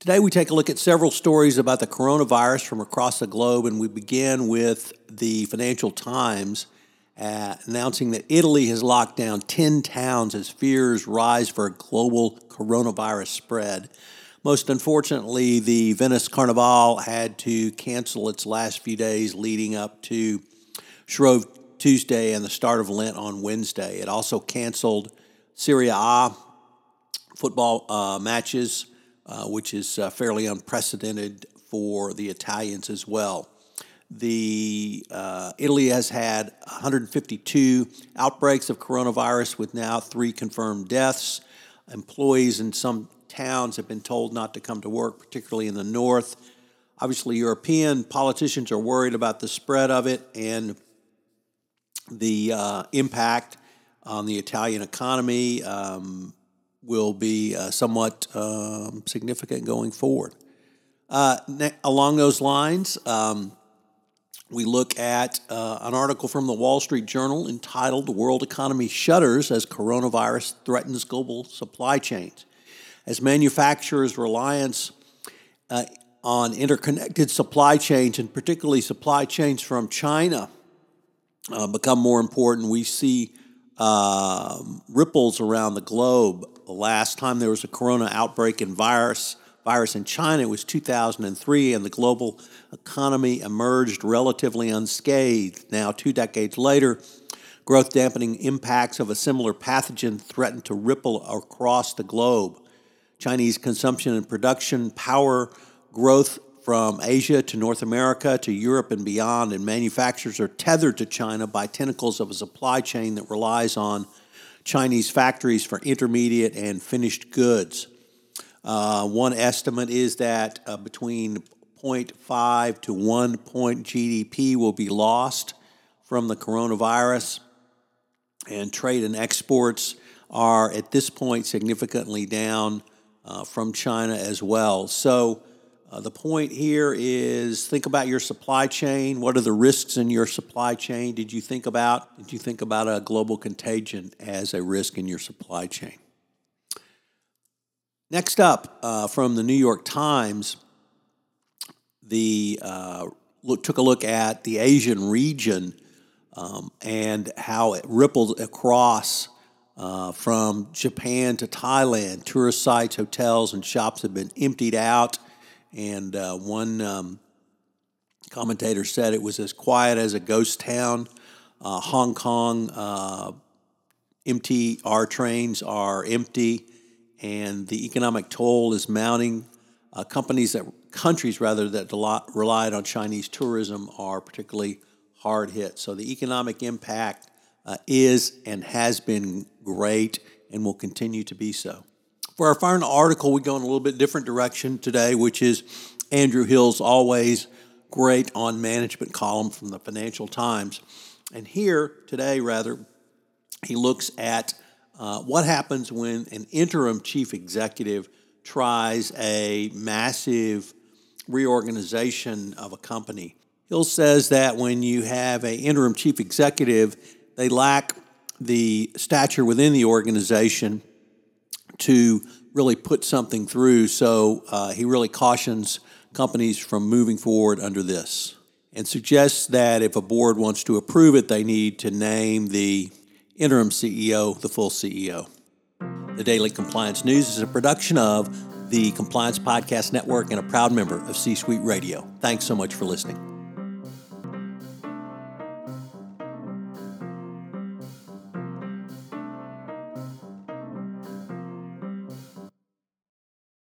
Today, we take a look at several stories about the coronavirus from across the globe, and we begin with the Financial Times uh, announcing that Italy has locked down 10 towns as fears rise for a global coronavirus spread. Most unfortunately, the Venice Carnival had to cancel its last few days leading up to Shrove Tuesday and the start of Lent on Wednesday. It also canceled Serie A football uh, matches uh, which is uh, fairly unprecedented for the Italians as well. The uh, Italy has had 152 outbreaks of coronavirus, with now three confirmed deaths. Employees in some towns have been told not to come to work, particularly in the north. Obviously, European politicians are worried about the spread of it and the uh, impact on the Italian economy. Um, will be uh, somewhat um, significant going forward. Uh, ne- along those lines, um, we look at uh, an article from the Wall Street Journal entitled The World Economy Shudders as Coronavirus Threatens Global Supply Chains. As manufacturers' reliance uh, on interconnected supply chains, and particularly supply chains from China, uh, become more important, we see uh, ripples around the globe the last time there was a corona outbreak in virus virus in China was 2003, and the global economy emerged relatively unscathed. Now, two decades later, growth dampening impacts of a similar pathogen threaten to ripple across the globe. Chinese consumption and production power growth from Asia to North America to Europe and beyond, and manufacturers are tethered to China by tentacles of a supply chain that relies on Chinese factories for intermediate and finished goods. Uh, one estimate is that uh, between 0.5 to 1 point GDP will be lost from the coronavirus, and trade and exports are at this point significantly down uh, from China as well. So, uh, the point here is think about your supply chain. What are the risks in your supply chain? Did you think about did you think about a global contagion as a risk in your supply chain? Next up, uh, from the New York Times, the uh, look, took a look at the Asian region um, and how it rippled across uh, from Japan to Thailand. Tourist sites, hotels, and shops have been emptied out and uh, one um, commentator said it was as quiet as a ghost town. Uh, Hong Kong uh, MTR trains are empty, and the economic toll is mounting. Uh, companies that countries rather that relied on Chinese tourism are particularly hard hit. So the economic impact uh, is and has been great and will continue to be so. For our final article, we go in a little bit different direction today, which is Andrew Hill's always great on management column from the Financial Times. And here today, rather, he looks at uh, what happens when an interim chief executive tries a massive reorganization of a company. Hill says that when you have an interim chief executive, they lack the stature within the organization to really put something through. So uh, he really cautions companies from moving forward under this and suggests that if a board wants to approve it, they need to name the interim CEO the full CEO. The Daily Compliance News is a production of the Compliance Podcast Network and a proud member of C Suite Radio. Thanks so much for listening.